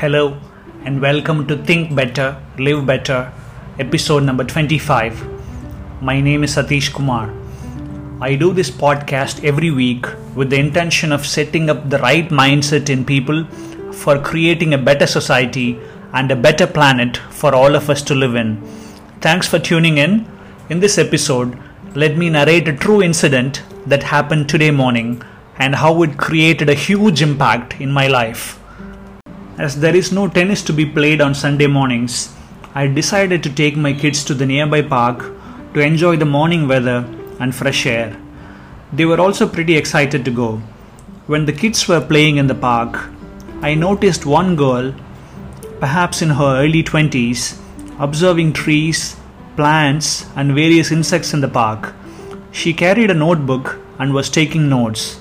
Hello and welcome to Think Better, Live Better, episode number 25. My name is Satish Kumar. I do this podcast every week with the intention of setting up the right mindset in people for creating a better society and a better planet for all of us to live in. Thanks for tuning in. In this episode, let me narrate a true incident that happened today morning and how it created a huge impact in my life. As there is no tennis to be played on Sunday mornings, I decided to take my kids to the nearby park to enjoy the morning weather and fresh air. They were also pretty excited to go. When the kids were playing in the park, I noticed one girl, perhaps in her early 20s, observing trees, plants, and various insects in the park. She carried a notebook and was taking notes.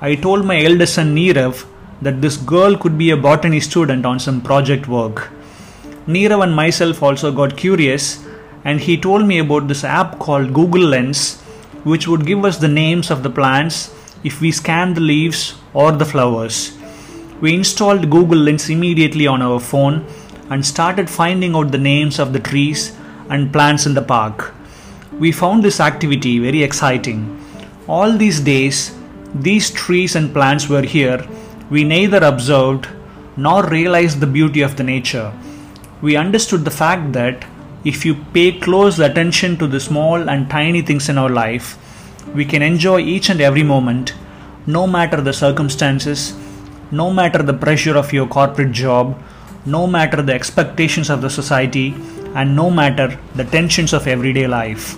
I told my eldest son Neerav that this girl could be a botany student on some project work. Neerav and myself also got curious and he told me about this app called Google Lens, which would give us the names of the plants if we scan the leaves or the flowers. We installed Google Lens immediately on our phone and started finding out the names of the trees and plants in the park. We found this activity very exciting. All these days, these trees and plants were here we neither observed nor realized the beauty of the nature. We understood the fact that if you pay close attention to the small and tiny things in our life, we can enjoy each and every moment, no matter the circumstances, no matter the pressure of your corporate job, no matter the expectations of the society, and no matter the tensions of everyday life.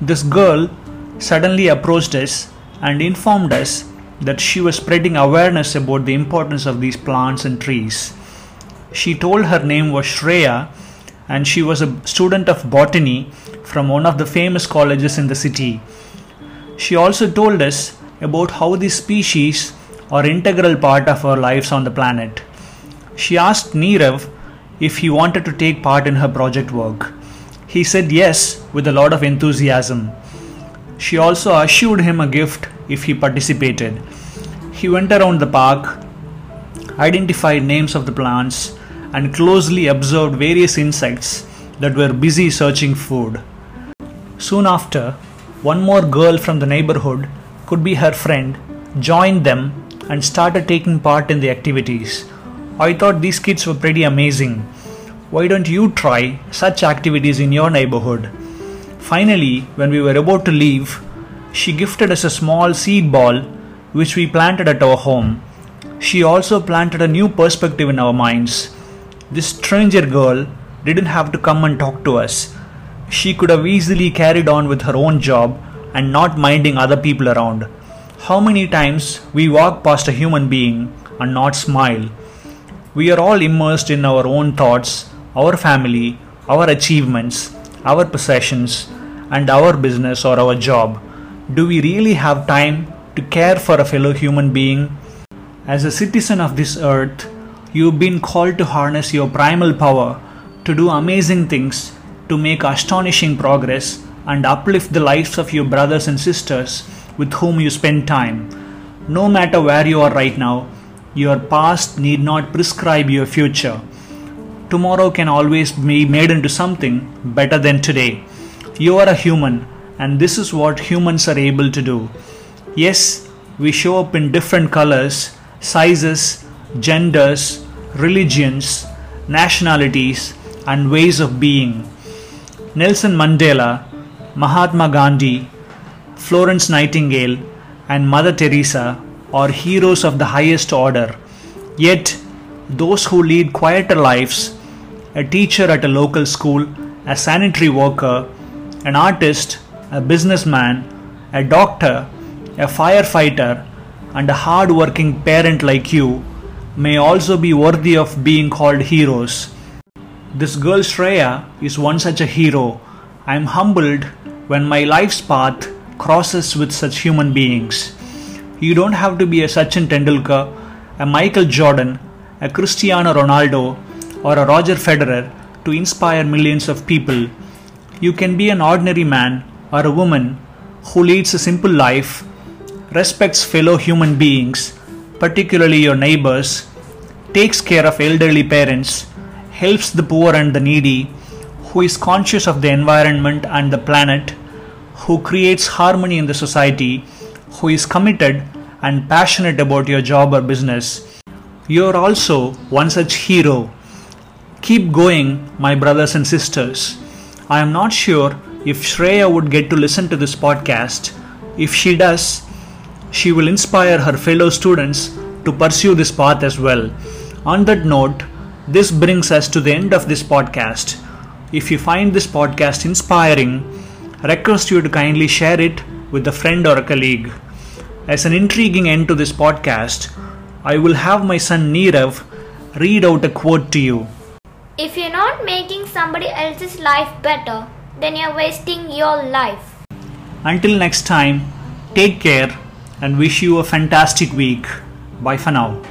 This girl suddenly approached us and informed us that she was spreading awareness about the importance of these plants and trees. She told her name was Shreya and she was a student of botany from one of the famous colleges in the city. She also told us about how these species are integral part of our lives on the planet. She asked Neerav if he wanted to take part in her project work. He said yes with a lot of enthusiasm. She also assured him a gift if he participated. He went around the park, identified names of the plants, and closely observed various insects that were busy searching food. Soon after, one more girl from the neighborhood, could be her friend, joined them and started taking part in the activities. I thought these kids were pretty amazing. Why don't you try such activities in your neighborhood? Finally, when we were about to leave, she gifted us a small seed ball which we planted at our home. She also planted a new perspective in our minds. This stranger girl didn't have to come and talk to us. She could have easily carried on with her own job and not minding other people around. How many times we walk past a human being and not smile? We are all immersed in our own thoughts, our family, our achievements, our possessions, and our business or our job. Do we really have time to care for a fellow human being? As a citizen of this earth, you've been called to harness your primal power to do amazing things, to make astonishing progress, and uplift the lives of your brothers and sisters with whom you spend time. No matter where you are right now, your past need not prescribe your future. Tomorrow can always be made into something better than today. You are a human and this is what humans are able to do. Yes, we show up in different colors, sizes, genders, religions, nationalities, and ways of being. Nelson Mandela, Mahatma Gandhi, Florence Nightingale, and Mother Teresa are heroes of the highest order. Yet, those who lead quieter lives, a teacher at a local school, a sanitary worker, an artist, a businessman, a doctor, a firefighter, and a hard working parent like you may also be worthy of being called heroes. This girl Shreya is one such a hero. I am humbled when my life's path crosses with such human beings. You don't have to be a Sachin Tendulkar, a Michael Jordan, a Cristiano Ronaldo, or a Roger Federer to inspire millions of people. You can be an ordinary man or a woman who leads a simple life, respects fellow human beings, particularly your neighbors, takes care of elderly parents, helps the poor and the needy, who is conscious of the environment and the planet, who creates harmony in the society, who is committed and passionate about your job or business. You are also one such hero. Keep going, my brothers and sisters. I am not sure if Shreya would get to listen to this podcast. If she does, she will inspire her fellow students to pursue this path as well. On that note, this brings us to the end of this podcast. If you find this podcast inspiring, request you to kindly share it with a friend or a colleague. As an intriguing end to this podcast, I will have my son Neerav read out a quote to you. If you're not making somebody else's life better, then you're wasting your life. Until next time, take care and wish you a fantastic week. Bye for now.